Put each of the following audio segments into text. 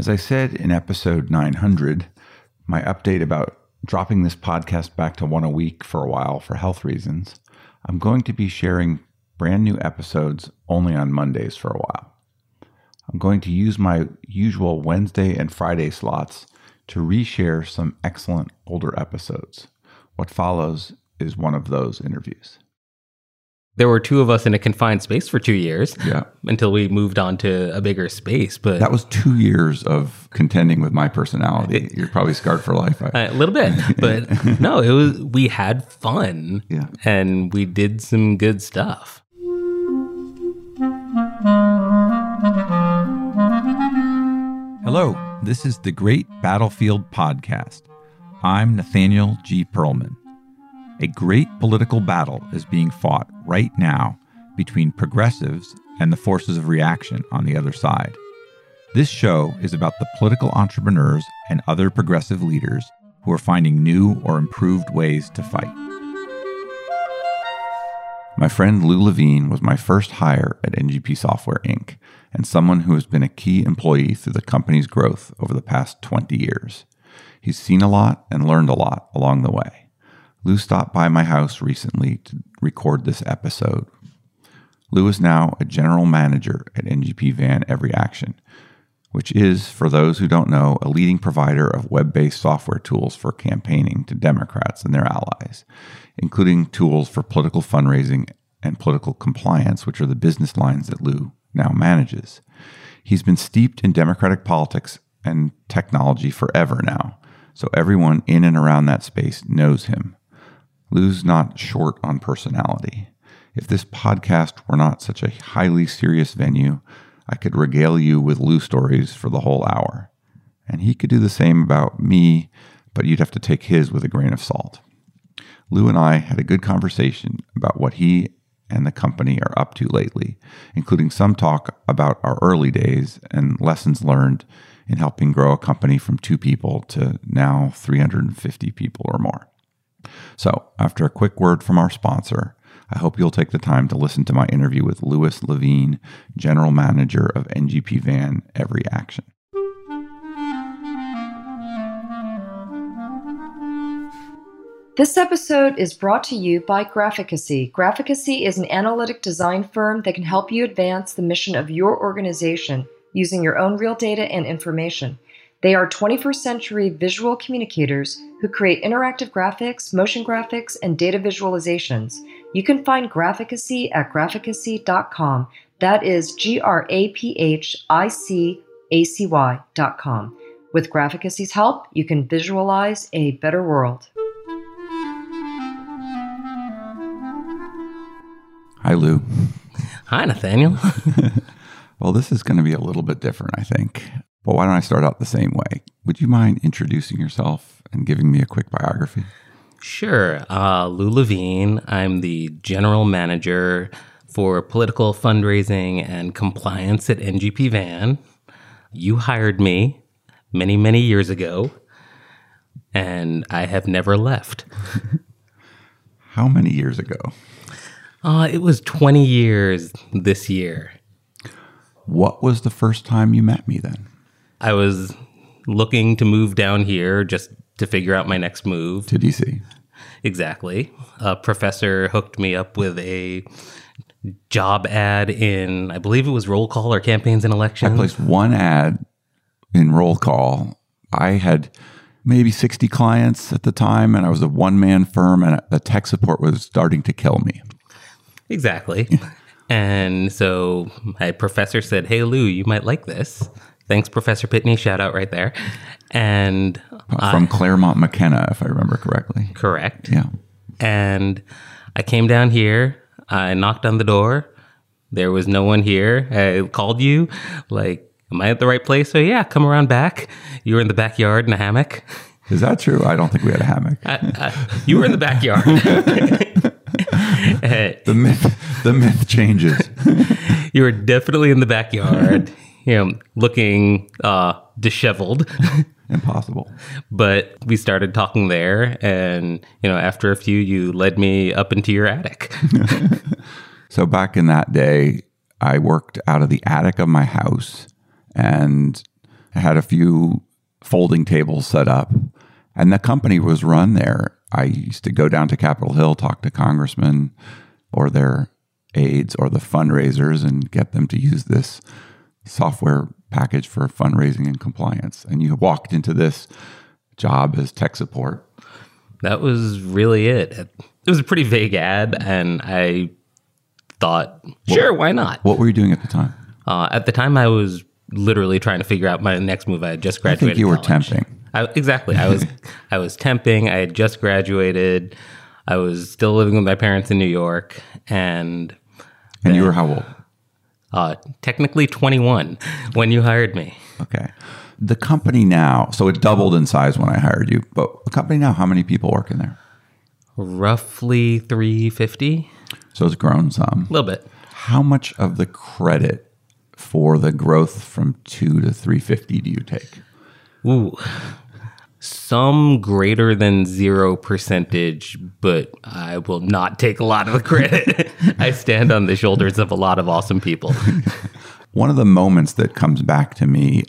As I said in episode 900, my update about dropping this podcast back to one a week for a while for health reasons, I'm going to be sharing brand new episodes only on Mondays for a while. I'm going to use my usual Wednesday and Friday slots to reshare some excellent older episodes. What follows is one of those interviews there were two of us in a confined space for two years. Yeah. Until we moved on to a bigger space. But that was two years of contending with my personality. You're probably scarred for life. A little bit, but no, it was. We had fun. Yeah. And we did some good stuff. Hello, this is the Great Battlefield Podcast. I'm Nathaniel G. Pearlman. A great political battle is being fought right now between progressives and the forces of reaction on the other side. This show is about the political entrepreneurs and other progressive leaders who are finding new or improved ways to fight. My friend Lou Levine was my first hire at NGP Software Inc., and someone who has been a key employee through the company's growth over the past 20 years. He's seen a lot and learned a lot along the way. Lou stopped by my house recently to record this episode. Lou is now a general manager at NGP Van EveryAction, which is, for those who don't know, a leading provider of web based software tools for campaigning to Democrats and their allies, including tools for political fundraising and political compliance, which are the business lines that Lou now manages. He's been steeped in Democratic politics and technology forever now, so everyone in and around that space knows him. Lou's not short on personality. If this podcast were not such a highly serious venue, I could regale you with Lou stories for the whole hour. And he could do the same about me, but you'd have to take his with a grain of salt. Lou and I had a good conversation about what he and the company are up to lately, including some talk about our early days and lessons learned in helping grow a company from two people to now 350 people or more. So, after a quick word from our sponsor, I hope you'll take the time to listen to my interview with Louis Levine, General Manager of NGP Van EveryAction. This episode is brought to you by Graphicacy. Graphicacy is an analytic design firm that can help you advance the mission of your organization using your own real data and information. They are 21st century visual communicators who create interactive graphics, motion graphics, and data visualizations. You can find Graphicacy at graphicacy.com. That is G R A P H I C A C Y.com. With Graphicacy's help, you can visualize a better world. Hi, Lou. Hi, Nathaniel. well, this is going to be a little bit different, I think. But why don't I start out the same way? Would you mind introducing yourself and giving me a quick biography? Sure. Uh, Lou Levine. I'm the general manager for political fundraising and compliance at NGP Van. You hired me many, many years ago, and I have never left. How many years ago? Uh, it was 20 years this year. What was the first time you met me then? I was looking to move down here just to figure out my next move to DC. Exactly. A professor hooked me up with a job ad in, I believe it was roll call or campaigns and elections. I placed one ad in roll call. I had maybe 60 clients at the time, and I was a one man firm, and the tech support was starting to kill me. Exactly. and so my professor said, Hey, Lou, you might like this. Thanks, Professor Pitney. Shout out right there. And from Claremont McKenna, if I remember correctly. Correct. Yeah. And I came down here. I knocked on the door. There was no one here. I called you, like, am I at the right place? So yeah, come around back. You were in the backyard in a hammock. Is that true? I don't think we had a hammock. I, I, you were in the backyard. the myth, the myth changes. you were definitely in the backyard you know, looking uh, disheveled. Impossible. but we started talking there, and you know, after a few, you led me up into your attic. so back in that day, I worked out of the attic of my house, and I had a few folding tables set up, and the company was run there. I used to go down to Capitol Hill, talk to congressmen or their aides or the fundraisers, and get them to use this software package for fundraising and compliance. And you walked into this job as tech support. That was really it. It was a pretty vague ad, and I thought, sure, why not? What were you doing at the time? Uh, at the time, I was literally trying to figure out my next move. I had just I graduated. think you were college. temping. I, exactly. I was I was temping. I had just graduated. I was still living with my parents in New York, and And you were how old? Uh, technically 21 when you hired me. Okay. The company now, so it doubled in size when I hired you, but the company now, how many people work in there? Roughly 350, So it's grown some. a little bit. How much of the credit for the growth from two to 350 do you take? Ooh. Some greater than zero percentage, but I will not take a lot of the credit. I stand on the shoulders of a lot of awesome people. One of the moments that comes back to me,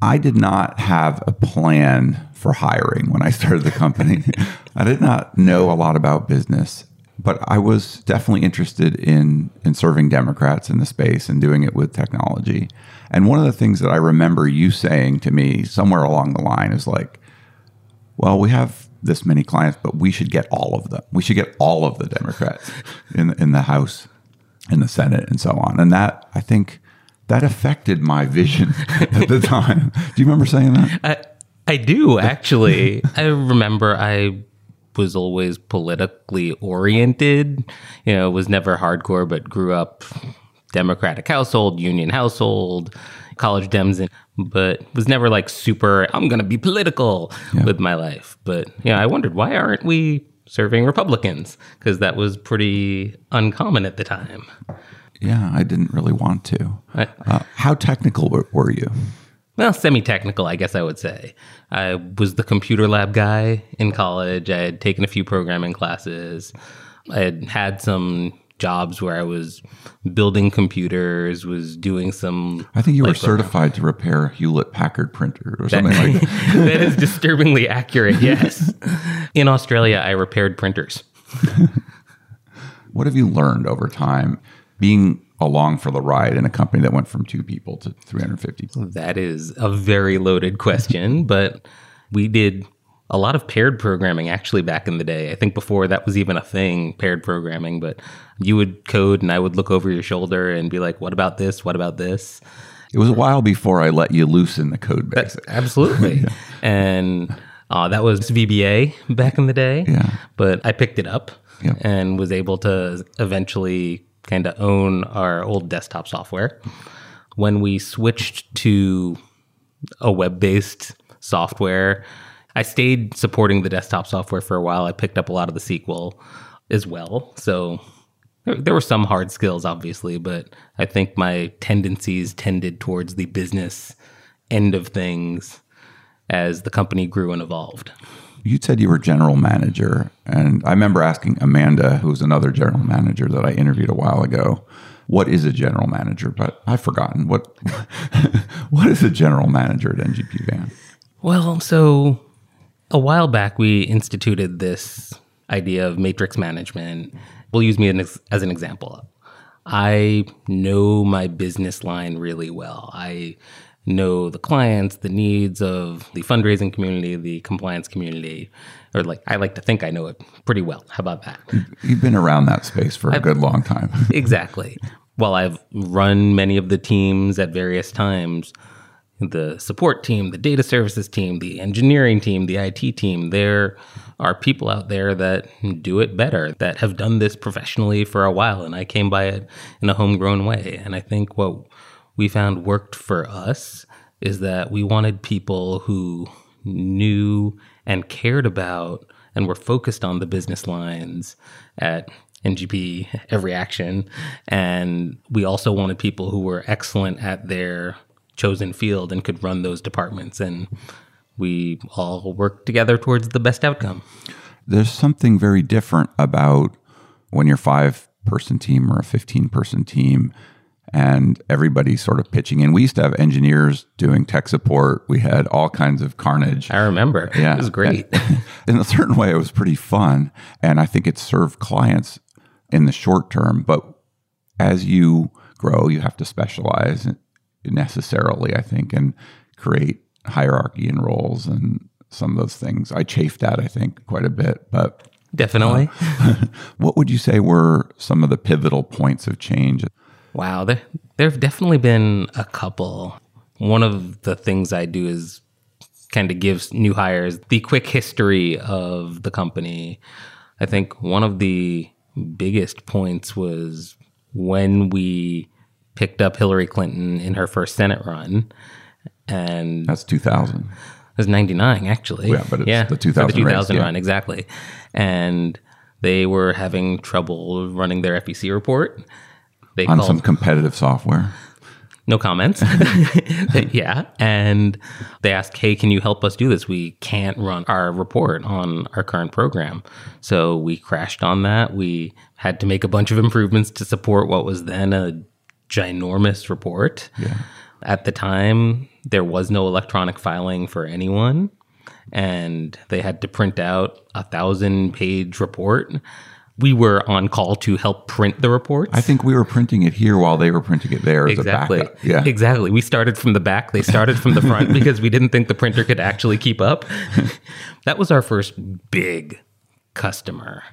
I did not have a plan for hiring when I started the company. I did not know a lot about business, but I was definitely interested in in serving Democrats in the space and doing it with technology. And one of the things that I remember you saying to me somewhere along the line is like, well, we have this many clients, but we should get all of them. We should get all of the Democrats in in the House, in the Senate, and so on. And that I think that affected my vision at the time. Do you remember saying that? I, I do actually. I remember I was always politically oriented. You know, was never hardcore, but grew up Democratic household, Union household, college Dems, in, but was never like super. I'm going to be political with my life. But yeah, I wondered why aren't we serving Republicans? Because that was pretty uncommon at the time. Yeah, I didn't really want to. I- Uh, how technical were, were you? well, semi technical, I guess I would say. I was the computer lab guy in college. I had taken a few programming classes. I had had some jobs where I was building computers, was doing some. I think you were certified to repair a Hewlett Packard printer or something like that. that is disturbingly accurate, yes. In Australia, I repaired printers. What have you learned over time being along for the ride in a company that went from two people to 350? That is a very loaded question, but we did a lot of paired programming actually back in the day. I think before that was even a thing, paired programming, but you would code and I would look over your shoulder and be like, what about this? What about this? It was a while before I let you loose in the code base. Absolutely. And uh, that was VBA back in the day. Yeah. But I picked it up Yeah. and was able to eventually kind of own our old desktop software. When we switched to a web based software, I stayed supporting the desktop software for a while. I picked up a lot of the SQL as well. So there, there were some hard skills, obviously, but I think my tendencies tended towards the business end of things as the company grew and evolved. You said you were general manager, and I remember asking Amanda, who was another general manager that I interviewed a while ago, what is a general manager? But I've forgotten what what is a general manager at NGP Van. Well, so a while back, we instituted this idea of matrix management. We'll use me as an example. I know my business line really well. I know the clients, the needs of the fundraising community, the compliance community, or like I like to think I know it pretty well. How about that? You've been around that space for a good long time. exactly. While I've run many of the teams at various times, the support team, the data services team, the engineering team, the IT team, there are people out there that do it better, that have done this professionally for a while. And I came by it in a homegrown way. And I think what we found worked for us is that we wanted people who knew and cared about and were focused on the business lines at NGP EveryAction. And we also wanted people who were excellent at their chosen field and could run those departments. And we all work together towards the best outcome. There's something very different about when you're five person team or a 15 person team and everybody sort of pitching in. We used to have engineers doing tech support. We had all kinds of carnage. I remember. Yeah. It was great. in a certain way, it was pretty fun. And I think it served clients in the short term. But as you grow, you have to specialize necessarily, I think, and create hierarchy and roles and some of those things. I chafed at, I think, quite a bit. But Definitely. Uh, what would you say were some of the pivotal points of change? Wow, there there have definitely been a couple. One of the things I do is kind of gives new hires the quick history of the company. I think one of the biggest points was when we picked up Hillary Clinton in her first Senate run, and That's 2000. it was 99 actually. Yeah, but it's the for 2000 the race, 2000 yeah. run exactly. And they were having trouble running their FEC report. They On called some competitive software. no comments. yeah. And they asked, Hey, can you help us do this? We can't run our report on our current program. So we crashed on that. We had to make a bunch of improvements to support what was then a ginormous report. At the time, there was no electronic filing for anyone. And they had to print out a thousand page report. We were on call to help print the reports. I think we were printing it here while they were printing it there as Exactly. a backup. Yeah. Exactly. We started from the back. They started from the front because we didn't think the printer could actually keep up. that was our first big customer.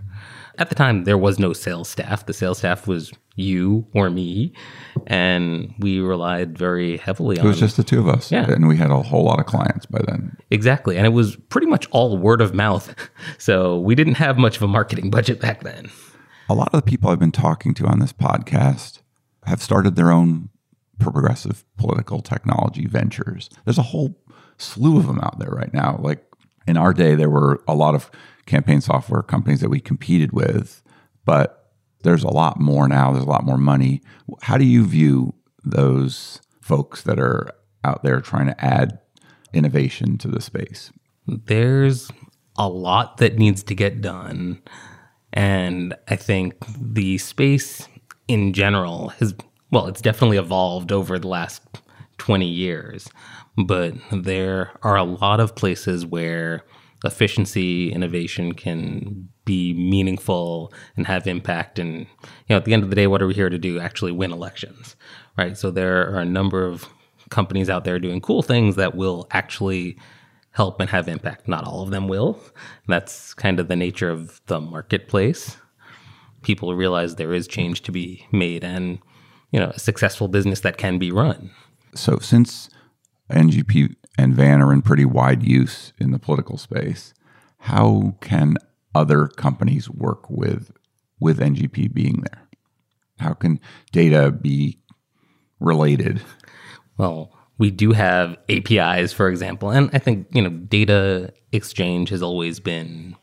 At the time, there was no sales staff. The sales staff was you or me, and we relied very heavily It on was just the two of us. Yeah. And we had a whole lot of clients by then. exactly, and it was pretty much all word of mouth. So we didn't have much of a marketing budget back then. A lot of the people I've been talking to on this podcast have started their own progressive political technology ventures. There's a whole slew of them out there right now. Like in our day, there were a lot of campaign software companies that we competed with, but there's a lot more now. There's a lot more money. How do you view those folks that are out there trying to add innovation to the space? there's a lot that needs to get done. And I think the space in general has, well, it's definitely evolved over the last 20 years. But there are a lot of places where efficiency, innovation can be meaningful and have impact. And, you know, at the end of the day, what are we here to do? Actually win elections, right? So there are a number of companies out there doing cool things that will actually help and have impact. Not all of them will. That's kind of the nature of the marketplace. People realize there is change to be made and, you know, a successful business that can be run. So since NGP and Van are in pretty wide use in the political space, how can other companies work with with NGP being there? How can data be related? Well, we do have APIs, for example, and I think you know data exchange has always been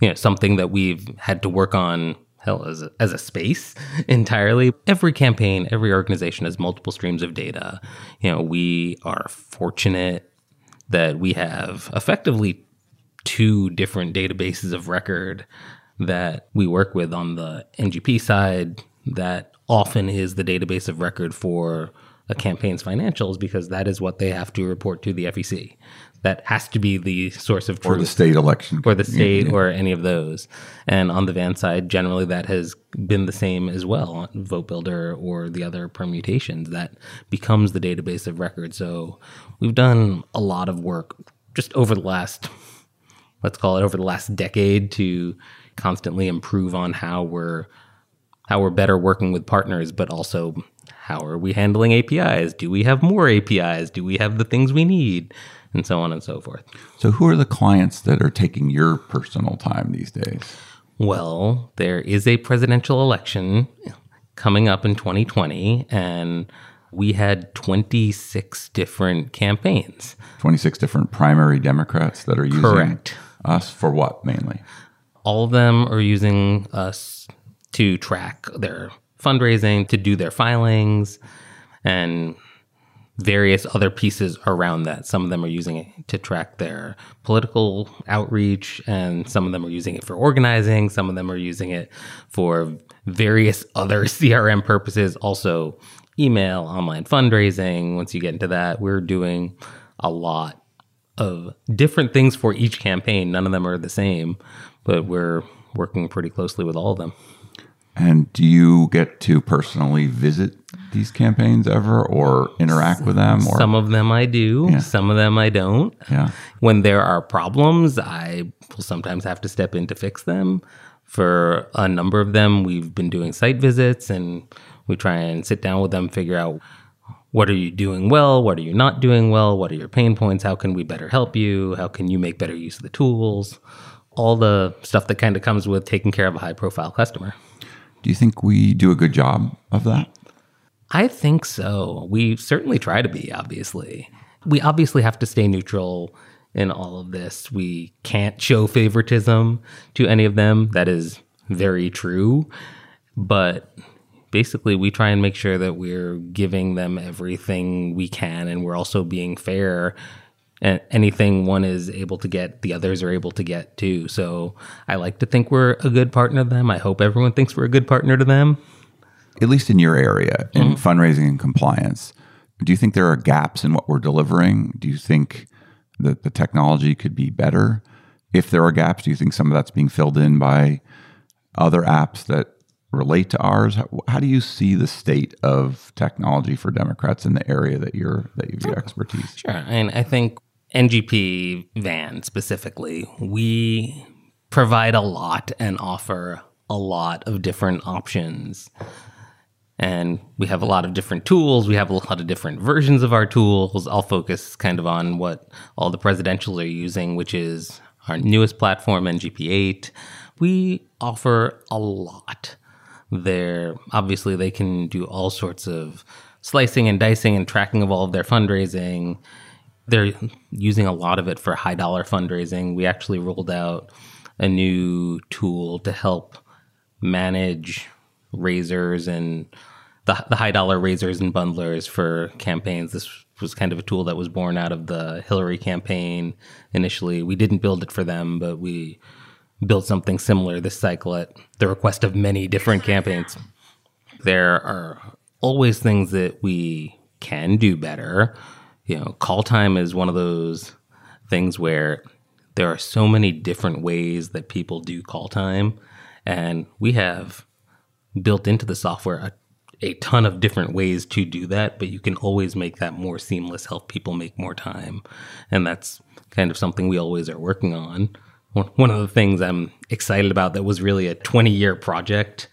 you know something that we've had to work on hell as a, as a space entirely. Every campaign, every organization has multiple streams of data. You know, we are fortunate that we have effectively two different databases of record that we work with on the NGP side that often is the database of record for a campaign's financials because that is what they have to report to the FEC. That has to be the source of Or the state election? or the state or any of those. And on the van side, generally that has been the same as well VoteBuilder or the other permutations. That becomes the database of record. So we've done a lot of work just over the last, let's call it over the last decade to constantly improve on how we're how we're better working with partners, but also how are we handling APIs? Do we have more APIs? Do we have the things we need? And so on and so forth. So who are the clients that are taking your personal time these days? Well, there is a presidential election coming up in 2020, and we had 26 different campaigns. 26 different primary Democrats that are using Correct. us for what mainly? All of them are using us to track their fundraising, to do their filings, and various other pieces around that. Some of them are using it to track their political outreach, and some of them are using it for organizing. Some of them are using it for various other CRM purposes, also email, online fundraising. Once you get into that, we're doing a lot of different things for each campaign. None of them are the same, but we're working pretty closely with all of them. And do you get to personally visit these campaigns ever or interact with them or Some of them I do, Yeah. some of them I don't. yeah. When there are problems, I will sometimes have to step in to fix them. For a number of them, we've been doing site visits and we try and sit down with them, figure out what are you doing well, what are you not doing well, what are your pain points, how can we better help you, how can you make better use of the tools, all the stuff that kind of comes with taking care of a high profile customer. Do you think we do a good job of that? I think so. We certainly try to be, obviously. We obviously have to stay neutral in all of this. We can't show favoritism to any of them. That is very true. But basically, we try and make sure that we're giving them everything we can and we're also being fair. And anything one is able to get, the others are able to get too. So I like to think we're a good partner to them. I hope everyone thinks we're a good partner to them. At least in your area, in mm-hmm. fundraising and compliance, do you think there are gaps in what we're delivering? Do you think that the technology could be better? If there are gaps, do you think some of that's being filled in by other apps that relate to ours? How, how do you see the state of technology for Democrats in the area that you're that you've your oh, expertise? Sure. And I think NGP van specifically, we provide a lot and offer a lot of different options. And we have a lot of different tools. We have a lot of different versions of our tools. I'll focus kind of on what all the presidentials are using, which is our newest platform, NGP8. We offer a lot there. Obviously, they can do all sorts of slicing and dicing and tracking of all of their fundraising. They're using a lot of it for high dollar fundraising. We actually rolled out a new tool to help manage raisers and the, the high dollar raisers and bundlers for campaigns. This was kind of a tool that was born out of the Hillary campaign initially. We didn't build it for them, but we built something similar this cycle at the request of many different campaigns. There are always things that we can do better. You know, call time is one of those things where there are so many different ways that people do call time. And we have built into the software a, a ton of different ways to do that, but you can always make that more seamless, help people make more time. And that's kind of something we always are working on. One of the things I'm excited about that was really a 20 year project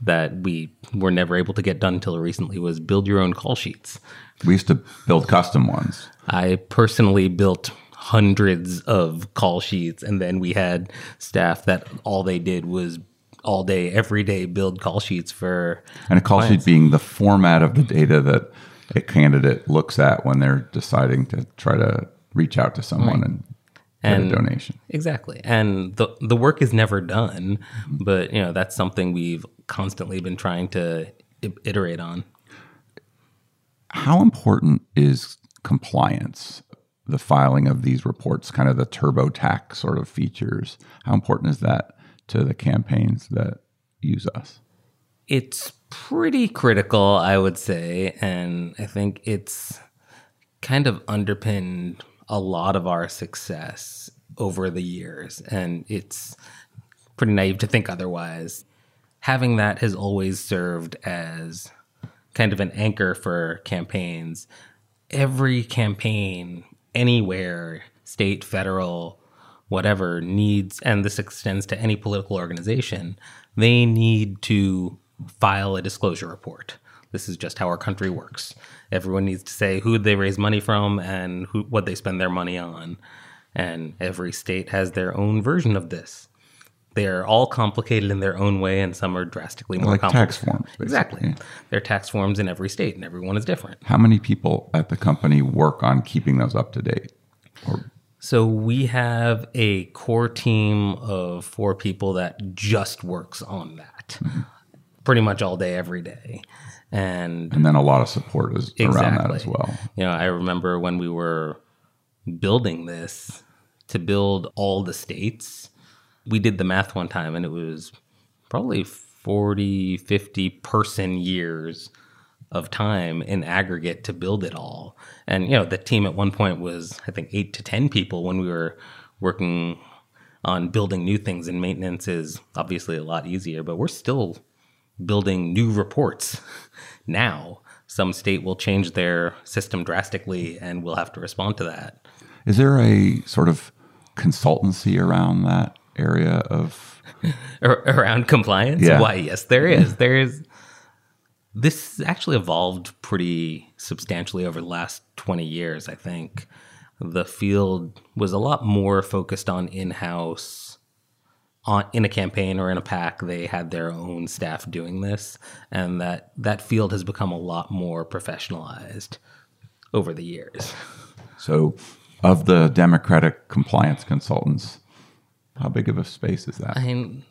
that we were never able to get done until recently was build your own call sheets. We used to build custom ones. I personally built hundreds of call sheets, and then we had staff that all they did was all day, every day, build call sheets for. And a call sheet being the format of the data that a candidate looks at when they're deciding to try to reach out to someone and get And- a donation. Exactly, and the the work is never done, but you know that's something we've constantly been trying to iterate on. How important is compliance, the filing of these reports, kind of the TurboTax sort of features? How important is that to the campaigns that use us? It's pretty critical, I would say, and I think it's kind of underpinned a lot of our success over the years, and it's pretty naive to think otherwise. Having that has always served as kind of an anchor for campaigns. Every campaign, anywhere, state, federal, whatever, needs, and this extends to any political organization, they need to file a disclosure report. This is just how our country works. Everyone needs to say who they raise money from and who, what they spend their money on. And every state has their own version of this. They're all complicated in their own way, and some are drastically more like complicated. tax forms, basically. Exactly. There are tax forms in every state, and everyone is different. How many people at the company work on keeping those up to date? Or So we have a core team of four people that just works on that mm-hmm. pretty much all day, every day. And And then a lot of support is around that as well. you know, I remember when we were building this to build all the states, we did the math one time and it was probably 40, 50 person years of time in aggregate to build it all. And, you know, the team at one point was, I think, eight to 10 people when we were working on building new things and maintenance is obviously a lot easier, but we're still building new reports now. Some state will change their system drastically and we'll have to respond to that. Is there a sort of consultancy around that area of around compliance? Yeah. Why, yes, there is. There is. This actually evolved pretty substantially over the last 20 years, I think. The field was a lot more focused on in house. On, in a campaign or in a PAC, they had their own staff doing this, and that that field has become a lot more professionalized over the years. so of the democratic compliance consultants, how big of a space is that? I mean,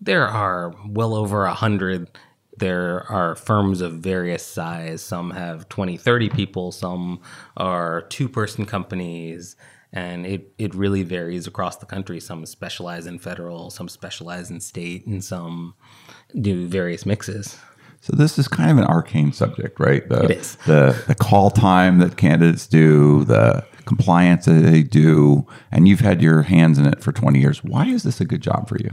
there are well over a hundred. There are firms of various size. Some have 20, 30 people. Some are two person companies. And it, it really varies across the country. Some specialize in federal, some specialize in state, and some do various mixes. So this is kind of an arcane subject, right? The, It is. The, the call time that candidates do, the compliance that they do, and you've had your hands in it for 20 years. Why is this a good job for you?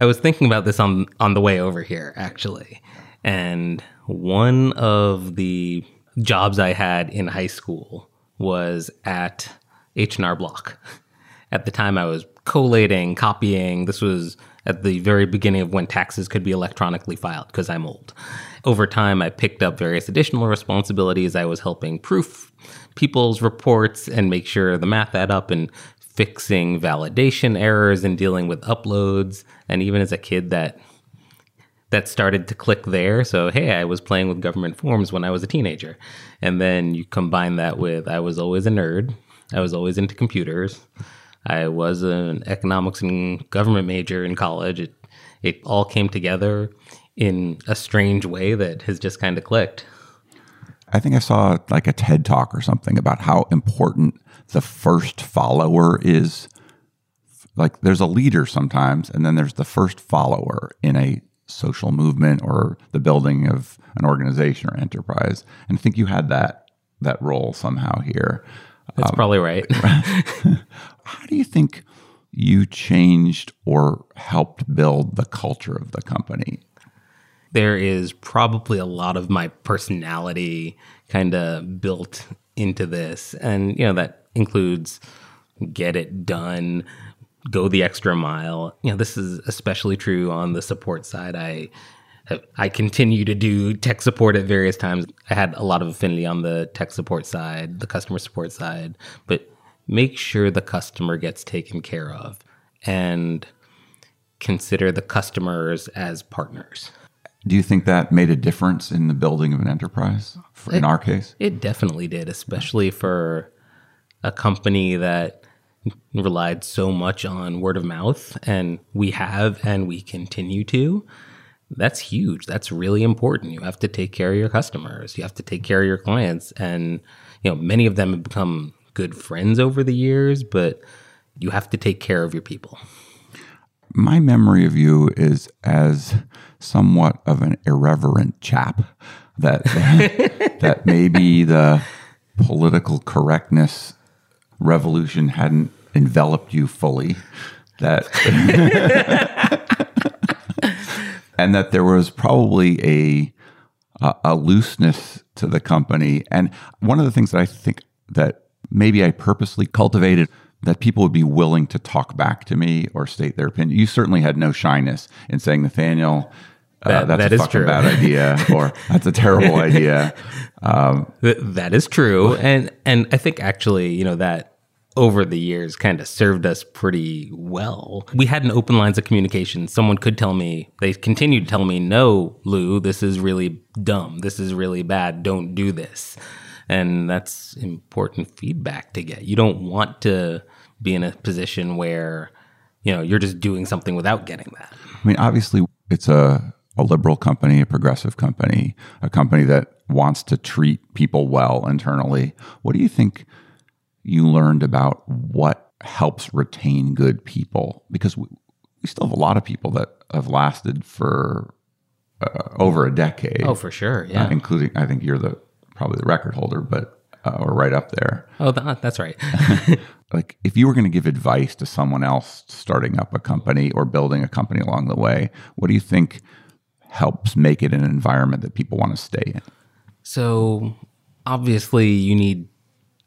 I was thinking about this on on the way over here actually. And one of the jobs I had in high school was at H&R Block. At the time I was collating, copying. This was at the very beginning of when taxes could be electronically filed because I'm old. Over time I picked up various additional responsibilities. I was helping proof people's reports and make sure the math add up and fixing validation errors and dealing with uploads and even as a kid that that started to click there. So hey i was playing with government forms when i was a teenager. And then you combine that with i was always a nerd. I was always into computers. I was an economics and government major in college. It it all came together in a strange way that has just kind of clicked. I think I saw like a TED talk or something about how important the first follower is. Like there's a leader sometimes, and then there's the first follower in a social movement or the building of an organization or enterprise. And I think you had that that role somehow here. that's probably right How do you think you changed or helped build the culture of the company? there is probably a lot of my personality kind of built into this. And, you know, that includes get it done, go the extra mile. You know, this is especially true on the support side. I I continue to do tech support at various times. I had a lot of affinity on the tech support side, the customer support side, but make sure the customer gets taken care of and consider the customers as partners. Do you think that made a difference in the building of an enterprise? For, in our case, It definitely did, especially for a company that relied so much on word of mouth, and we have and we continue to. That's huge. That's really important. You have to take care of your customers. You have to take care of your clients, and you know many of them have become good friends over the years. But you have to take care of your people. My memory of you is as somewhat of an irreverent chap that that maybe the political correctness revolution hadn't enveloped you fully that and that there was probably a a, looseness to the company. And one of the things that I think that maybe I purposely cultivated that people would be willing to talk back to me or state their opinion. You certainly had no shyness in saying, Nathaniel, uh, That- that's that a fucking true. bad idea, or that's a terrible idea. Th- that is true, and and I think actually, you know, that over the years kind of served us pretty well. We had an open lines of communication. Someone could tell me, they continued to tell me, "No, Lou, this is really dumb. This is really bad. Don't do this." And that's important feedback to get. You don't want to be in a position where, you know, you're just doing something without getting that. I mean, obviously, it's a a liberal company, a progressive company, a company that wants to treat people well internally. What do you think you learned about what helps retain good people? Because we, we still have a lot of people that have lasted for uh, over a decade. Oh, for sure. Yeah. Uh, including, I think you're the probably the record holder, but uh, or right up there. Oh, that's right. like if you were going to give advice to someone else starting up a company or building a company along the way, what do you think helps make it an environment that people want to stay in? So, obviously, you need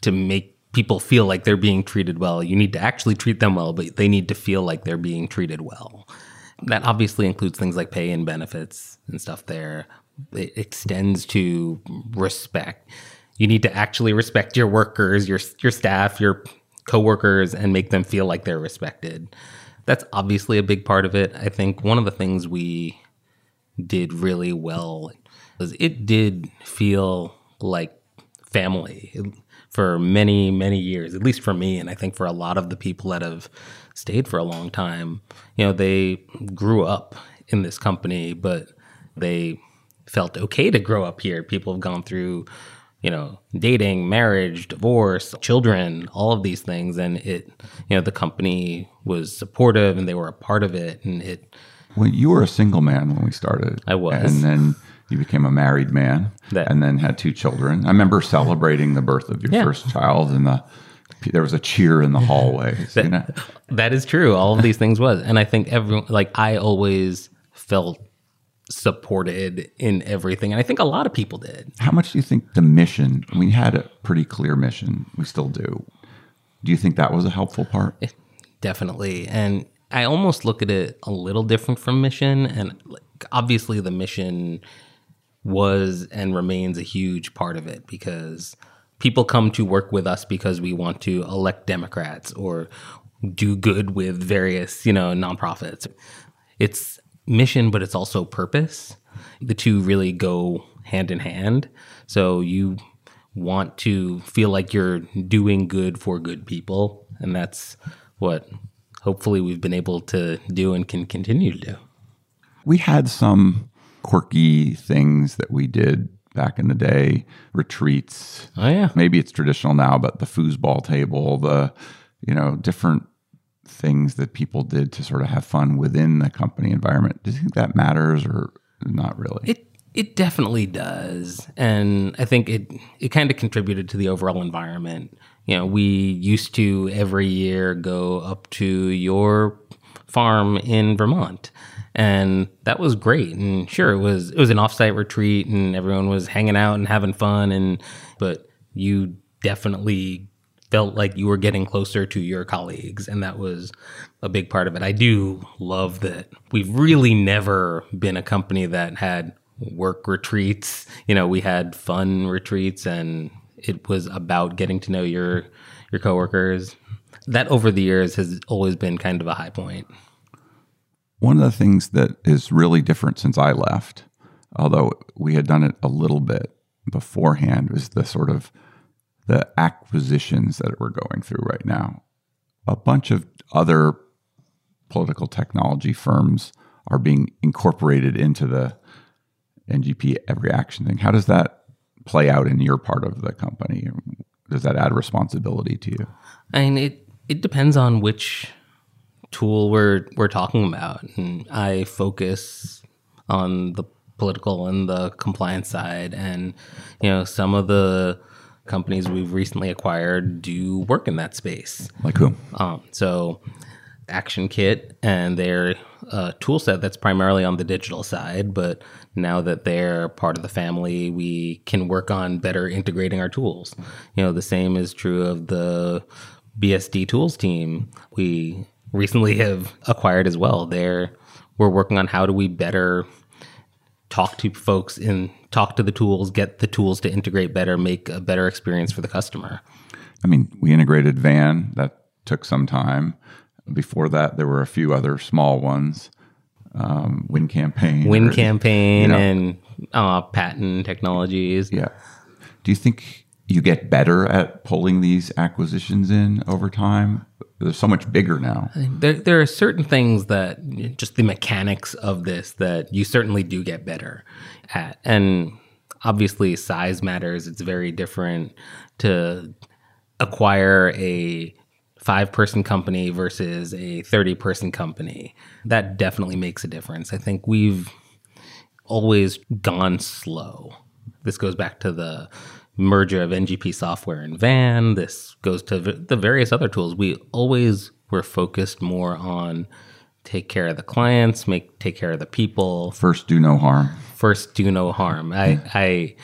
to make people feel like they're being treated well. You need to actually treat them well, but they need to feel like they're being treated well. That obviously includes things like pay and benefits and stuff there. It extends to respect. You need to actually respect your workers, your your staff, your coworkers and make them feel like they're respected. That's obviously a big part of it. I think one of the things we did really well was it did feel like family for many, many years, at least for me, and I think for a lot of the people that have stayed for a long time. You know, they grew up in this company, but they felt okay to grow up here. People have gone through, you know, dating, marriage, divorce, children, all of these things. And it, you know, the company was supportive and they were a part of it. And it, Well, you were a single man when we started. I was. And then you became a married man That- and then had two children. I remember celebrating the birth of your Yeah. first child and the there was a cheer in the hallways. you know? that is true. All of these things was. And I think everyone, like, I always felt supported in everything. And I think a lot of people did. How much do you think the mission, we had a pretty clear mission, we still do. Do you think that was a helpful part? Definitely. And I almost look at it a little different from mission. And like, obviously, the mission was and remains a huge part of it because people come to work with us because we want to elect Democrats or do good with various, you know, nonprofits. It's mission, but it's also purpose. The two really go hand in hand. So you want to feel like you're doing good for good people. And that's what hopefully we've been able to do and can continue to do. We had some quirky things that we did back in the day, retreats. Oh, yeah. Maybe it's traditional now, but the foosball table, the, you know, different things that people did to sort of have fun within the company environment. Do you think that matters or not really? It it definitely does, and I think it it kind of contributed to the overall environment. You know, we used to every year go up to your farm in Vermont, and that was great. And sure, it was it was an offsite retreat, and everyone was hanging out and having fun. And but you definitely felt like you were getting closer to your colleagues and that was a big part of it. I do love that we've really never been a company that had work retreats. You know, we had fun retreats and it was about getting to know your your coworkers. That over the years has always been kind of a high point. One of the things that is really different since I left, although we had done it a little bit beforehand, was the sort of the acquisitions that we're going through right now. A bunch of other political technology firms are being incorporated into the NGP EveryAction thing. How does that play out in your part of the company? Does that add responsibility to you? I mean, it it depends on which tool we're we're talking about, and I focus on the political and the compliance side, and you know, some of the companies we've recently acquired do work in that space. Like who? Um, so, ActionKit and their uh, tool set that's primarily on the digital side, but now that they're part of the family, we can work on better integrating our tools. You know, the same is true of the BSD tools team. We recently have acquired as well. They're we're working on how do we better talk to folks and talk to the tools, get the tools to integrate better, make a better experience for the customer. I mean, we integrated Van. That took some time. Before that, there were a few other small ones. Um, Win Campaign. Win or- campaign you know. and uh, patent technologies. Yeah. Do you think you get better at pulling these acquisitions in over time? They're so much bigger now. There, there are certain things that just the mechanics of this that you certainly do get better at. And obviously, size matters. It's very different to acquire a five person company versus a 30 person company. That definitely makes a difference. I think we've always gone slow. This goes back to the merger of NGP software and Van. This goes to the various other tools. We always were focused more on take care of the clients, make take care of the people. First, do no harm. First, do no harm. I, I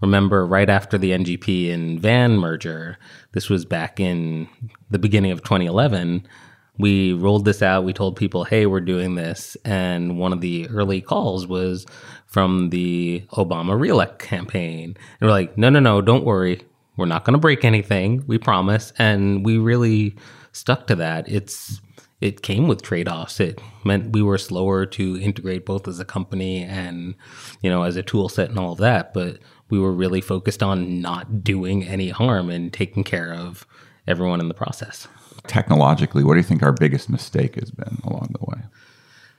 remember right after the NGP and Van merger, this was back in the beginning of 2011. We rolled this out. We told people, hey, we're doing this. And one of the early calls was from the Obama reelect campaign. And we're like, no, no, no, don't worry. We're not going to break anything. We promise. And we really stuck to that. It's it came with trade-offs. It meant we were slower to integrate both as a company and, you know, as a tool set and all of that. But we were really focused on not doing any harm and taking care of everyone in the process. Technologically, what do you think our biggest mistake has been along the way?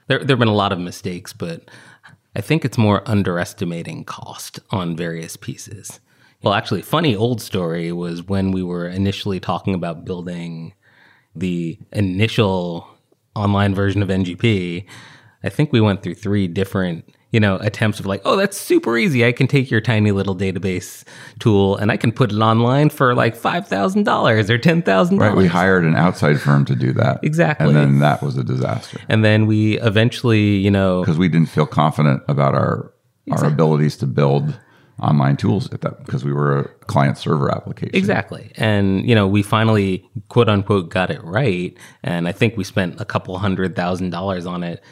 There, there have been a lot of mistakes, but I think it's more underestimating cost on various pieces. Well, actually, funny old story was when we were initially talking about building the initial online version of NGP. I think we went through three different you know, attempts of like, oh, that's super easy. I can take your tiny little database tool and I can put it online for like five thousand dollars or ten thousand dollars. Right. We hired an outside firm to do that. Exactly. And then that was a disaster and then we eventually, you know, because we didn't feel confident about our our abilities to build online tools at that because we were a client server application. Exactly. And, you know, we finally, quote unquote, got it right. And I think we spent a couple hundred thousand dollars on it.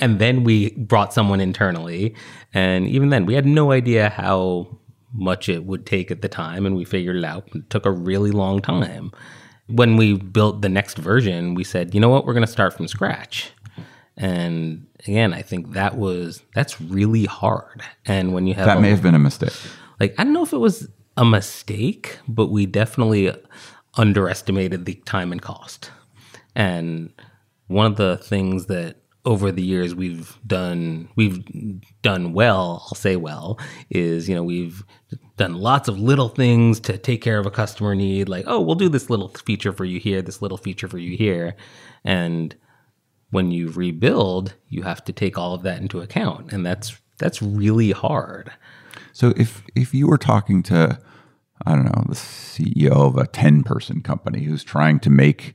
And then we brought someone internally. And even then, we had no idea how much it would take at the time. And we figured it out. It took a really long time. When we built the next version, we said, you know what, we're going to start from scratch. And again, I think that was, that's really hard. And when you have That a- may have been a mistake. like I don't know if it was a mistake, but we definitely underestimated the time and cost. And one of the things that over the years we've done we've done well, I'll say well, is you know we've done lots of little things to take care of a customer need like oh we'll do this little feature for you here, this little feature for you here and when you rebuild, you have to take all of that into account and that's that's really hard. So if if you were talking to I don't know the CEO of a ten person company who's trying to make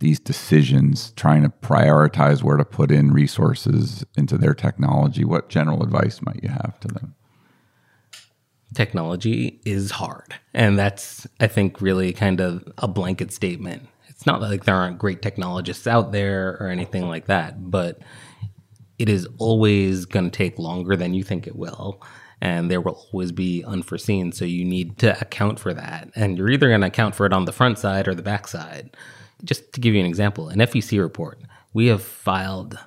these decisions, trying to prioritize where to put in resources into their technology, what general advice might you have to them? technology is hard. And that's, I think, really kind of a blanket statement. It's not like there aren't great technologists out there or anything like that, but it is always going to take longer than you think it will. And there will always be unforeseen. So you need to account for that. And you're either going to account for it on the front side or the back side. Just to give you an example, an FEC report, we have filed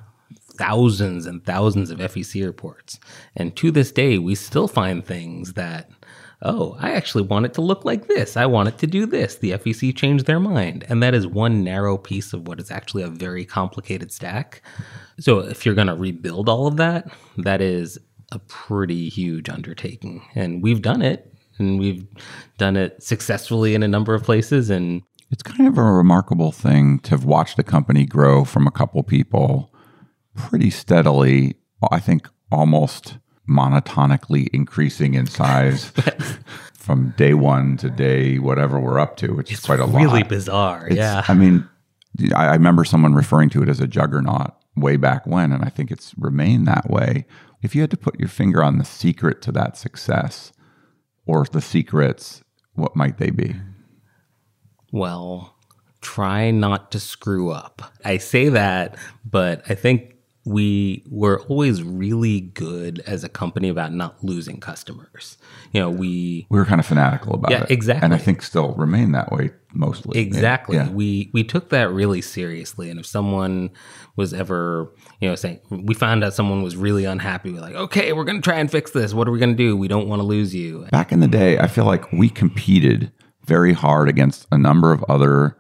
thousands and thousands of FEC reports. And to this day, we still find things that, oh, I actually want it to look like this. I want it to do this. The FEC changed their mind. And that is one narrow piece of what is actually a very complicated stack. So if you're going to rebuild all of that, that is a pretty huge undertaking. And we've done it. And we've done it successfully in a number of places. And It's kind of a remarkable thing to have watched a company grow from a couple people pretty steadily. I think almost monotonically increasing in size from day one to day whatever we're up to, which is quite a really lot. Really bizarre. It's- yeah. I mean, I, I remember someone referring to it as a juggernaut way back when, and I think it's remained that way. If you had to put your finger on the secret to that success or the secrets, what might they be? Well, try not to screw up. I say that, but I think we were always really good as a company about not losing customers. You know, we We were kind of fanatical about Yeah, it. exactly. And I think still remain that way mostly. Exactly. Yeah. We we took that really seriously. And if someone was ever, you know, saying we found out someone was really unhappy, we're like, okay, we're gonna try and fix this. What are we gonna do? We don't want to lose you. Back in the day, I feel like we competed very hard against a number of other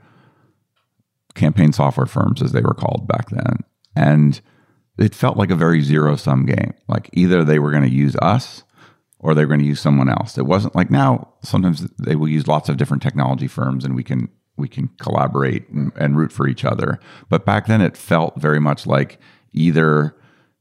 campaign software firms, as they were called back then. And it felt like a very zero sum game. Like either they were going to use us or they were going to use someone else. It wasn't like now, sometimes they will use lots of different technology firms and we can we can collaborate and, and root for each other. But back then, it felt very much like either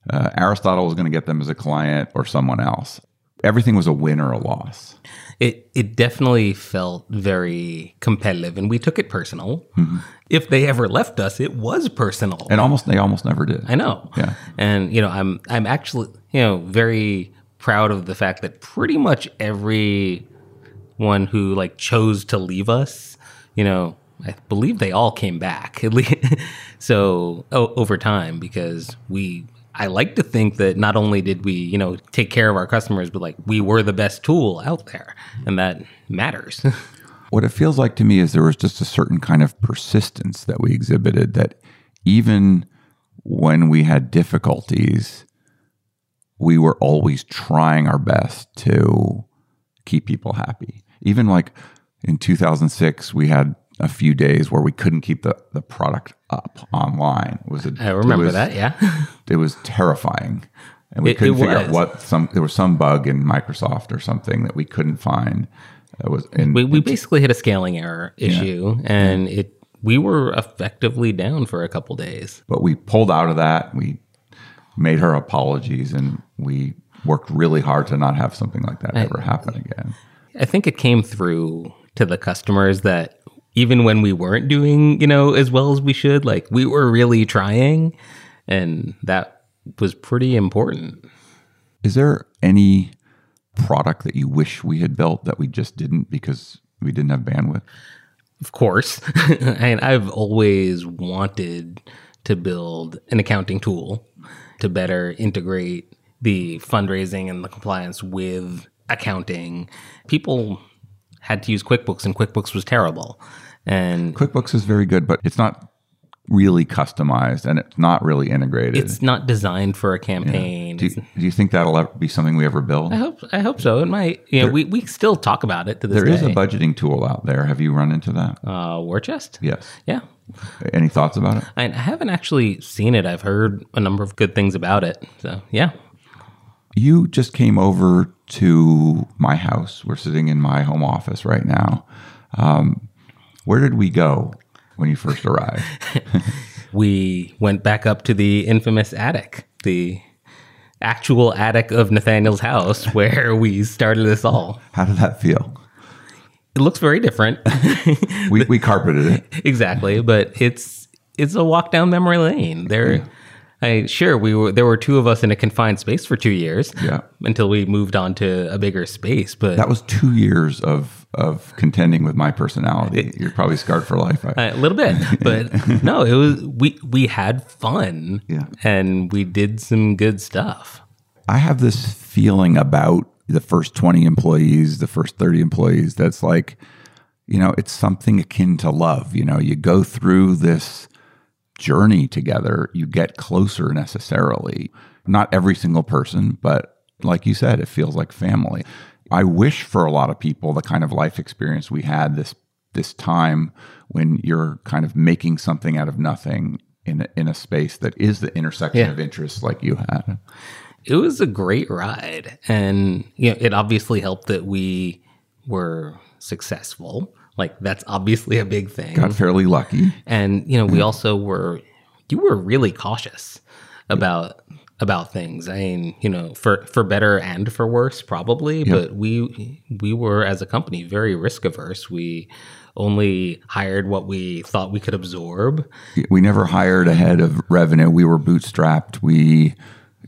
uh, Aristotle was going to get them as a client or someone else. Everything was a win or a loss. It it definitely felt very competitive, and we took it personal. Mm-hmm. If they ever left us, it was personal. And almost they almost never did. I know. Yeah. And you know, I'm I'm actually you know very proud of the fact that pretty much everyone who like chose to leave us, you know, I believe they all came back at least. so over time, because we. I like to think that not only did we, you know, take care of our customers, but like we were the best tool out there, and that matters. What it feels like to me is there was just a certain kind of persistence that we exhibited that even when we had difficulties, we were always trying our best to keep people happy. Even like in 2006, we had a few days where we couldn't keep the, the product up online. Was it was a, I remember was, that, yeah. It was terrifying. And we It- couldn't it figure out what some there was some bug in Microsoft or something that we couldn't find. It was and we, we basically hit a scaling error issue and it we were effectively down for a couple days but we pulled out of that. We made her apologies and we worked really hard to not have something like that ever happen again. i think it came through to the customers that even when we weren't doing you know as well as we should like we were really trying and that was pretty important. Is there any product that you wish we had built that we just didn't because we didn't have bandwidth? of course. And i've always wanted to build an accounting tool to better integrate the fundraising and the compliance with accounting. People had to use quickbooks and quickbooks was terrible and QuickBooks is very good, but it's not really customized and it's not really integrated. it's not designed for a campaign do, you, do you think that'll ever be something we ever build? i hope i hope so it might you know we, we still talk about it to this There day is a budgeting tool out there. Have you run into that? uh war chest Yes. yeah Any thoughts about it? I I haven't actually seen it. I've heard a number of good things about it. So yeah, You just came over to my house. We're sitting in my home office right now. Um, where did we go when you first arrived? we went back up to the infamous attic, the actual attic of Nathaniel's house where we started this all. How did that feel? It looks very different, We, we carpeted it. exactly, but it's it's a walk down memory lane. There, I sure we were there were two of us in a confined space for two years, Yeah. until we moved on to a bigger space. But That was two years of of contending with my personality. You're probably scarred for life. I, a little bit but no it was we we had fun Yeah. and we did some good stuff I have this feeling about the first 20 employees, the first 30 employees that's like, you know, it's something akin to love. You know, you go through this journey together, you get closer necessarily. Not every single person, but like you said, it feels like family. I wish for a lot of people the kind of life experience we had this this time when you're kind of making something out of nothing in a, in a space that is the intersection Yeah. of interests like you had. it was a great ride and you know it obviously helped that we were successful like that's obviously a big thing Got fairly lucky. and you know we also were you were really cautious about about things i mean you know for for better and for worse probably but we we were as a company very risk averse we only hired what we thought we could absorb We never hired ahead of revenue. We were bootstrapped. We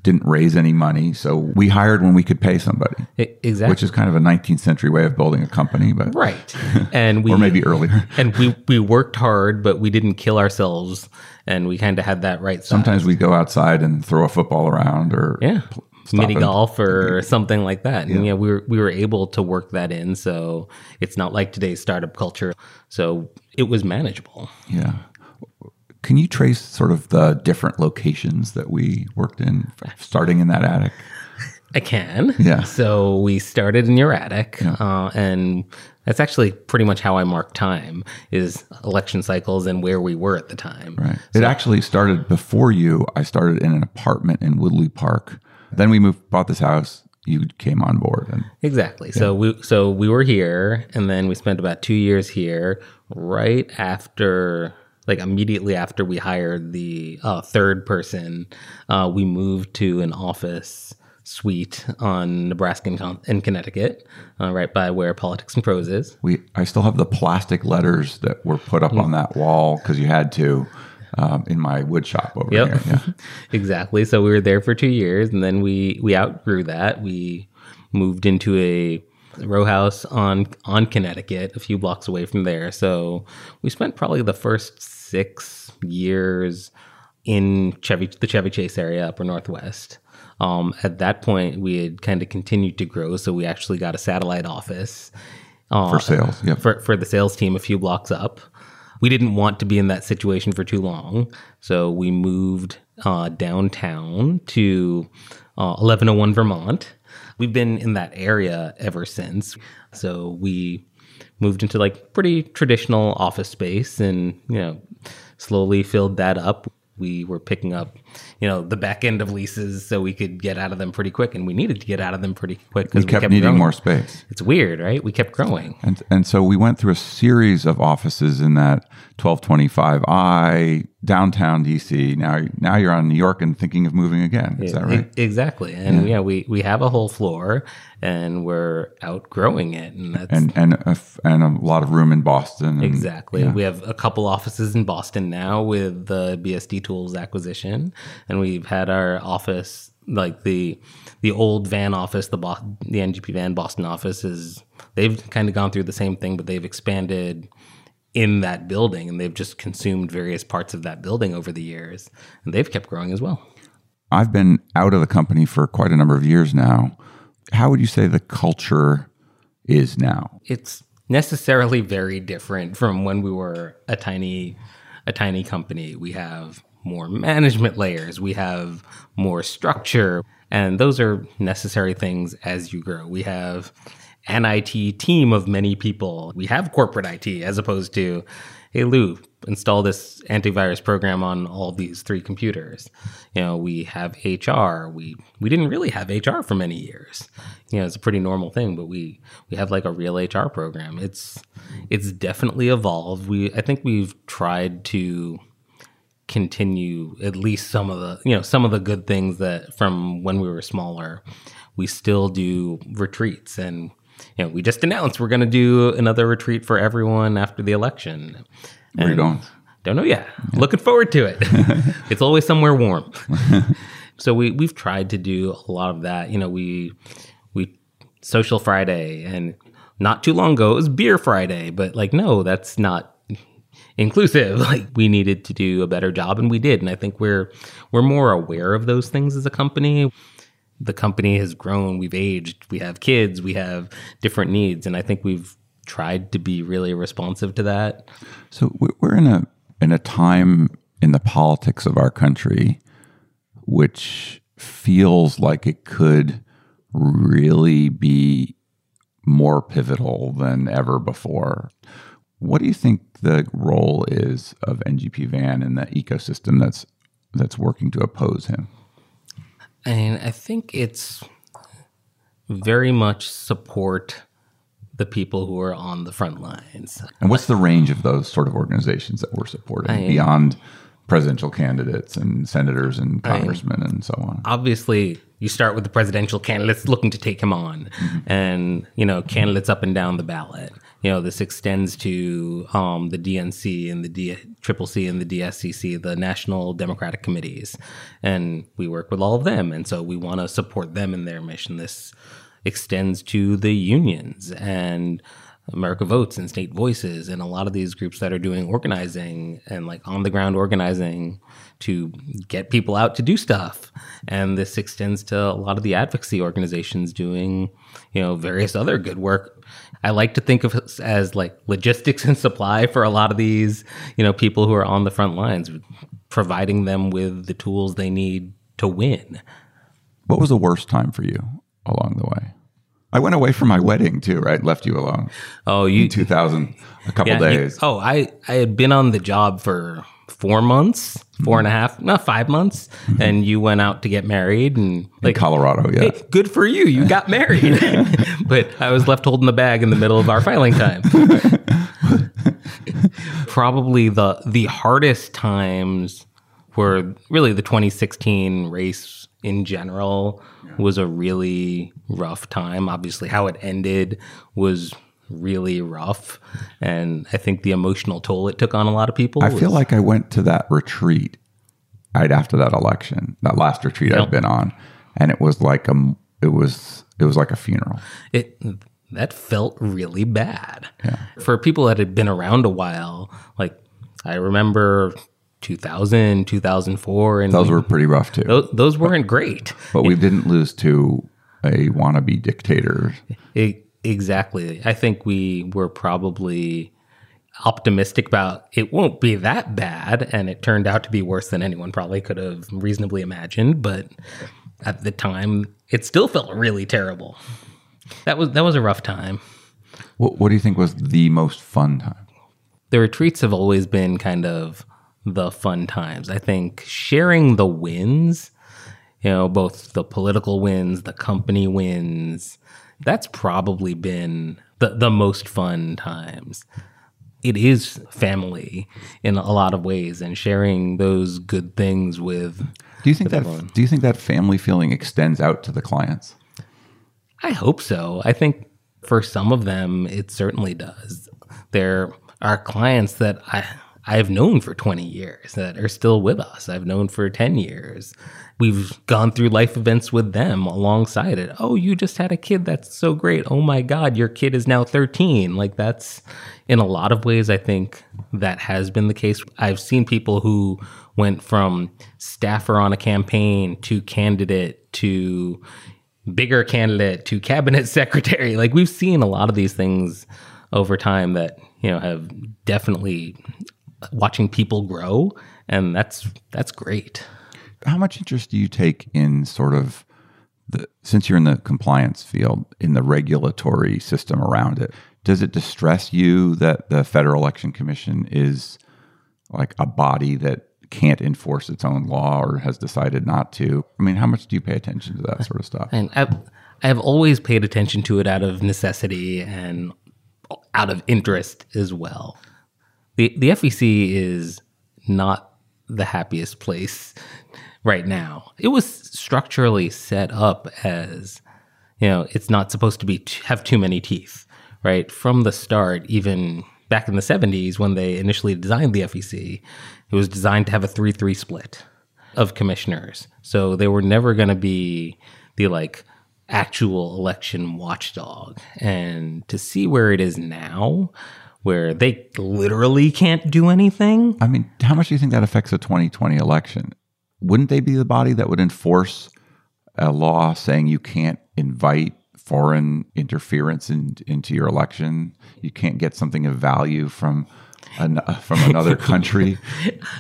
didn't raise any money. So we hired when we could pay somebody, exactly which is kind of a 19th century way of building a company, but right and we or maybe earlier. and we we worked hard but we didn't kill ourselves and we kind of had that right size. Sometimes we go outside and throw a football around or yeah pl- mini golf or something like that and yeah we were we were able to work that in so it's not like today's startup culture so it was manageable Yeah. Can you trace sort of the different locations that we worked in, starting in that attic? I can. Yeah. So we started in your attic, uh, and That's actually pretty much how I mark time is election cycles and where we were at the time. Right. it actually started before you. I started in an apartment in Woodley Park. Then we moved, bought this house. You came on board, and Exactly. So we so we were here and then we spent about 2 years here right after like immediately after we hired the uh, third person, uh, we moved to an office suite on Nebraska and, Con- and Connecticut, uh, right by where Politics and Prose is. we. I still have the plastic letters that were put up on that wall because you had to um, in my wood shop over Yep. here. Yeah. exactly. So we were there for two years, and then we we outgrew that. We moved into a row house on on Connecticut, a few blocks away from there. So we spent probably the first six years in Chevy, the Chevy Chase area, upper northwest. Um, at that point, we had kind of continued to grow, so we actually got a satellite office uh, For sales. Yep. for, for the sales team a few blocks up. We didn't want to be in that situation for too long, so we moved uh, downtown to uh, 1101 Vermont. We've been in that area ever since. So we moved into like pretty traditional office space and, you know, slowly filled that up. We were picking up, you know, the back end of leases so we could get out of them pretty quick. And we needed to get out of them pretty quick because we because kept, needing growing. more space. It's weird, right? We kept growing. And and so we went through a series of offices in that 1225I downtown DC. Now now you're on New York and thinking of moving again. Is that right? Exactly. And yeah. we we have a whole floor and we're outgrowing it and that's And and a, f- and a lot of room in Boston. and- Exactly. We have a couple offices in Boston now with the BSD Tools acquisition, and we've had our office like the the old van office, the Bo- the NGP van Boston office is they've kind of gone through the same thing, but they've expanded in that building and they've just consumed various parts of that building over the years, and they've kept growing as well. I've been out of the company for quite a number of years now. How would you say the culture is now? it's necessarily very different from when we were a tiny a tiny company we have more management layers. We have more structure and those are necessary things as you grow. We have an IT team of many people. We have corporate IT as opposed to hey Lou install this antivirus program on all these three computers. You know we have HR we we didn't really have HR for many years. You know it's a pretty normal thing but we we have like a real HR program. It's it's definitely evolved. We I think we've tried to continue at least some of the you know some of the good things that from when we were smaller we still do retreats and you know we just announced we're going to do another retreat for everyone after the election Where are you going? don't know yet. Looking forward to it. it's always somewhere warm. so we we've tried to do a lot of that. You know, we we social Friday and not too long ago it was beer Friday, but like no, that's not inclusive. Like we needed to do a better job and we did. And I think we're we're more aware of those things as a company. The company has grown, we've aged, we have kids, we have different needs and I think we've tried to be really responsive to that. So we- we're in a in a time in the politics of our country which feels like it could really be more pivotal than ever before. What do you think the role is of NGP Van in the ecosystem that's that's working to oppose him? I mean, I think it's very much support the people who are on the front lines. And what's the range of those sort of organizations that we're supporting beyond presidential candidates and senators and congressmen and so on? Obviously, you start with the presidential candidates looking to take him on, mm-hmm. and you know candidates up and down the ballot. You know this extends to um, the DNC and the Triple C and the DSCC, the National Democratic Committees, and we work with all of them, and so we want to support them in their mission. This extends to the unions and America Votes and State Voices and a lot of these groups that are doing organizing and like on the ground organizing to get people out to do stuff. And this extends to a lot of the advocacy organizations doing, you know, various other good work. I like to think of as like logistics and supply for a lot of these, you know, people who are on the front lines, providing them with the tools they need to win. What was the worst time for you along the way? I went away for my wedding too, right? Left you alone. Oh, you in 2000, a couple yeah, you- days. oh, I I had been on the job for four months, four and a mm-hmm. half, not five months, mm-hmm. and you went out to get married and in like. Colorado, yeah. Hey, good for you. You got married. but I was left holding the bag in the middle of our filing time. Probably the the hardest times were really the 2016 race in general was a really rough time. Obviously, how it ended was really rough, and I think the emotional toll it took on a lot of people. I feel like I went to that retreat right after that election, that last retreat Yep. I've been on, and it was like a it was it was like a funeral. it that felt really bad for people that had been around a while like i remember 2000 2004 and Those were pretty rough too, those, those weren't great but we didn't lose to a wannabe dictator. E- exactly i think we were probably optimistic about it won't be that bad and it turned out to be worse than anyone probably could have reasonably imagined but at the time it still felt really terrible that was that was a rough time What, what do you think was the most fun time? the retreats have always been kind of the fun times. I think sharing the wins, you know, both the political wins, the company wins, that's probably been the, the most fun times. It is family in a lot of ways, and sharing those good things with. Do you think that do you think that family feeling extends out to the clients? I hope so. I think for some of them, it certainly does. There are clients that I I've known for 20 years that are still with us. I've known for 10 years. We've gone through life events with them alongside it. Oh, you just had a kid. That's so great. Oh my God, your kid is now 13. Like, that's in a lot of ways, I think that has been the case. I've seen people who went from staffer on a campaign to candidate to bigger candidate to cabinet secretary. Like we've seen a lot of these things over time that, you know, have definitely watching people grow and that's that's great. How much interest do you take in sort of the since you're in the compliance field in the regulatory system around it? Does it distress you that the Federal Election Commission is like a body that can't enforce its own law or has decided not to? I mean, how much do you pay attention to that sort of stuff? And I I have always paid attention to it out of necessity and out of interest as well. The the FEC is not the happiest place right now. It was structurally set up as you know, it's not supposed to be have too many teeth, right? From the start, even back in the 70s when they initially designed the FEC, it was designed to have a 3-3 split of commissioners. So they were never going to be the like actual election watchdog. And to see where it is now, where they literally can't do anything, I mean, how much do you think that affects a 2020 election? Wouldn't they be the body that would enforce a law saying you can't invite foreign interference in, into your election? You can't get something of value from an, from another country.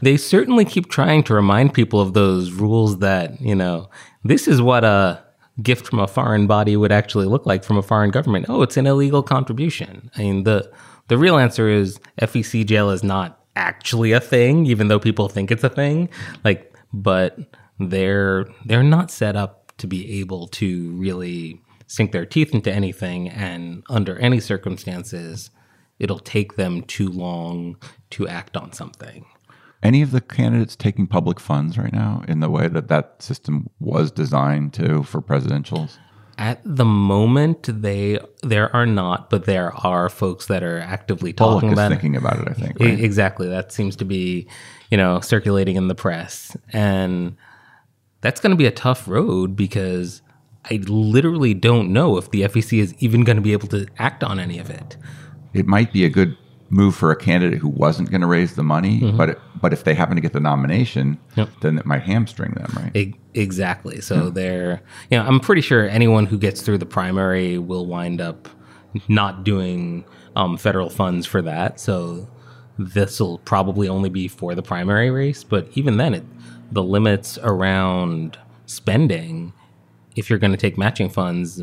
they certainly keep trying to remind people of those rules that, you know, this is what a gift from a foreign body would actually look like from a foreign government. Oh, it's an illegal contribution. I mean, the the real answer is FEC jail is not actually a thing, even though people think it's a thing. Like, but they're they're not set up to be able to really sink their teeth into anything, and under any circumstances, it'll take them too long to act on something. Any of the candidates taking public funds right now in the way that that system was designed to for presidentials? At the moment, they there are not, but there are folks that are actively Bullock talking about it. thinking about it, I think. E- right? Exactly. That seems to be, you know, circulating in the press. And that's going to be a tough road because I literally don't know if the FEC is even going to be able to act on any of it. it might be a good move for a candidate who wasn't going to raise the money, but it, but if they happen to get the nomination, Yep. then it might hamstring them, right? E- exactly. So they're, you know, I'm pretty sure anyone who gets through the primary will wind up not doing um, federal funds for that. So this will probably only be for the primary race. But even then, it, the limits around spending, if you're going to take matching funds,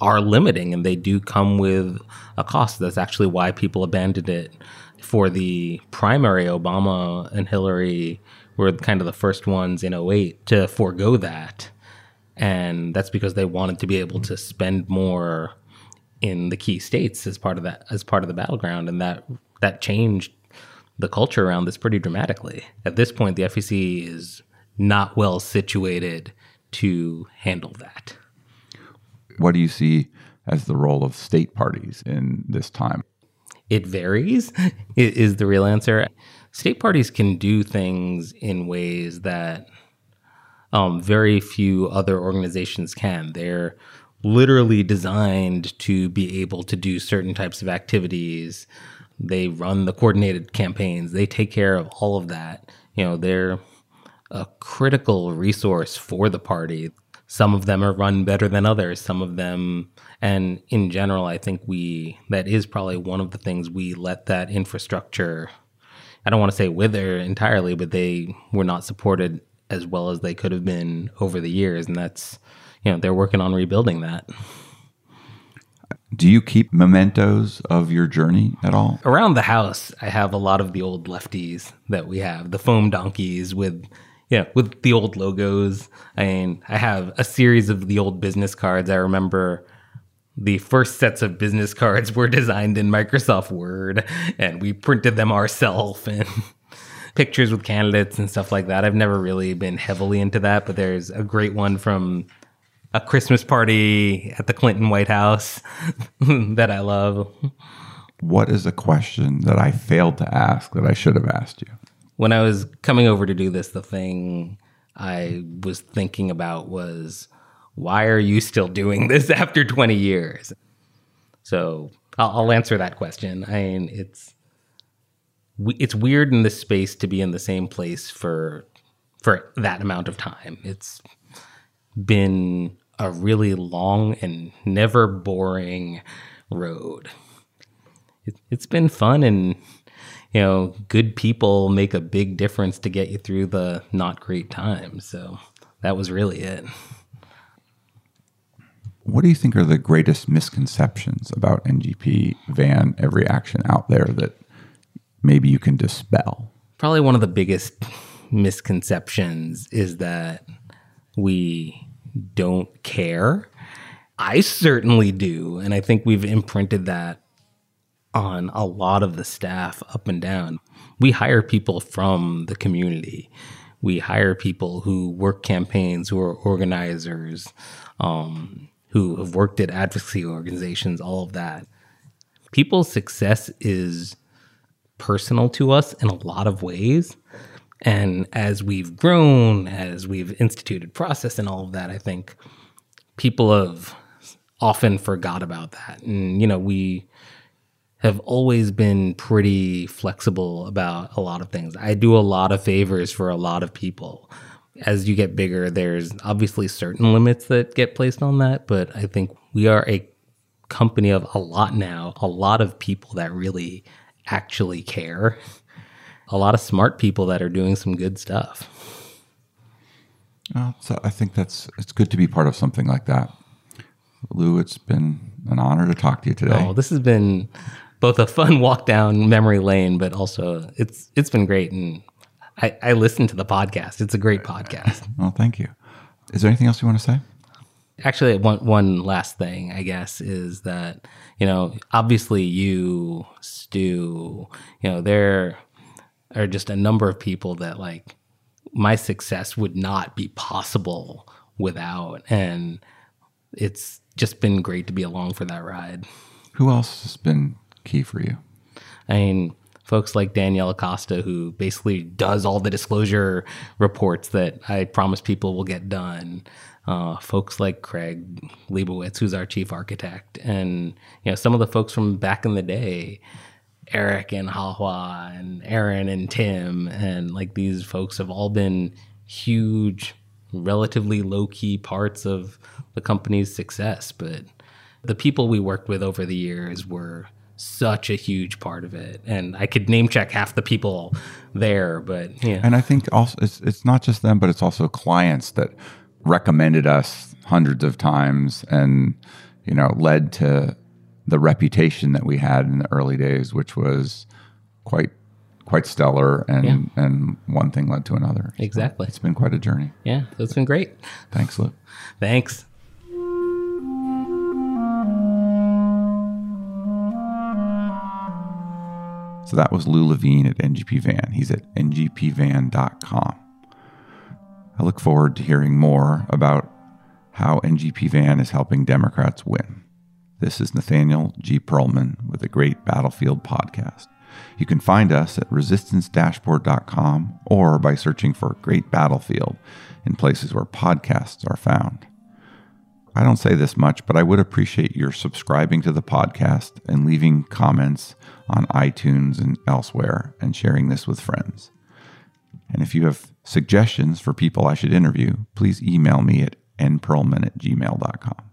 are limiting and they do come with a cost. That's actually why people abandoned it for the primary. Obama and Hillary were kind of the first ones in 08 to forego that. And that's because they wanted to be able to spend more in the key states as part of that as part of the battleground and that that changed the culture around this pretty dramatically. At this point the FEC is not well situated to handle that. What do you see as the role of state parties in this time? It varies, is the real answer. State parties can do things in ways that um, very few other organizations can. They're literally designed to be able to do certain types of activities. They run the coordinated campaigns, they take care of all of that. You know, they're a critical resource for the party. Some of them are run better than others. Some of them, and in general, I think we, that is probably one of the things we let that infrastructure, I don't want to say wither entirely, but they were not supported as well as they could have been over the years. And that's, you know, they're working on rebuilding that. Do you keep mementos of your journey at all? Around the house, I have a lot of the old lefties that we have, the foam donkeys with yeah, with the old logos. I mean, I have a series of the old business cards. I remember the first sets of business cards were designed in Microsoft Word and we printed them ourselves and pictures with candidates and stuff like that. I've never really been heavily into that, but there's a great one from a Christmas party at the Clinton White House that I love. What is a question that I failed to ask that I should have asked you? When I was coming over to do this, the thing I was thinking about was why are you still doing this after 20 years? So I'll, I'll answer that question. I mean, it's it's weird in this space to be in the same place for for that amount of time. It's been a really long and never boring road. It, has been fun and you know, good people make a big difference to get you through the not great times. So that was really it. What do you think are the greatest misconceptions about NGP van EveryAction out there that maybe you can dispel? Probably one of the biggest misconceptions is that we don't care. I certainly do. And I think we've imprinted that on a lot of the staff up and down. We hire people from the community. We hire people who work campaigns, who are organizers, um, who have worked at advocacy organizations, all of that. People's success is personal to us in a lot of ways. And as we've grown, as we've instituted process and all of that, I think people have often forgot about that. And, you know, we have always been pretty flexible about a lot of things. I do a lot of favors for a lot of people. As you get bigger, there's obviously certain limits that get placed on that, but I think we are a company of a lot now, a lot of people that really actually care, a lot of smart people that are doing some good stuff. So I think that's it's good to be part of something like that. Lou, it's been an honor to talk to you today. Oh, this has been both a fun walk down memory lane, but also it's it's been great. And I, I listen to the podcast. It's a great podcast. Well, thank you. Is there anything else you want to say? Actually, one one last thing, I guess, is that you know, obviously, you, Stu, you know, there are just a number of people that like my success would not be possible without, and it's just been great to be along for that ride. Who else has been key for you? I mean, folks like Danielle Acosta, who basically does all the disclosure reports that I promise people will get done. Uh, folks like Craig Leibowitz, who's our chief architect, and you know some of the folks from back in the day, Eric and Hahua and Aaron and Tim, and like these folks have all been huge, relatively low key parts of the company's success. But the people we worked with over the years were such a huge part of it. And I could name check half the people there, but yeah. And I think also it's it's not just them, but it's also clients that recommended us hundreds of times and you know, led to the reputation that we had in the early days, which was quite quite stellar and Yeah. and one thing led to another. So Exactly. it's been quite a journey. Yeah, it's been great. Thanks, Luke. Thanks. So that was Lou Levine at NGP Van. He's at ngpvan.com. I look forward to hearing more about how NGP Van is helping Democrats win. This is Nathaniel G. Pearlman with the Great Battlefield Podcast. You can find us at resistancedashboard.com or by searching for Great Battlefield in places where podcasts are found. I don't say this much, but I would appreciate your subscribing to the podcast and leaving comments on iTunes and elsewhere and sharing this with friends. And if you have suggestions for people I should interview, please email me at nperlman at gmail.com.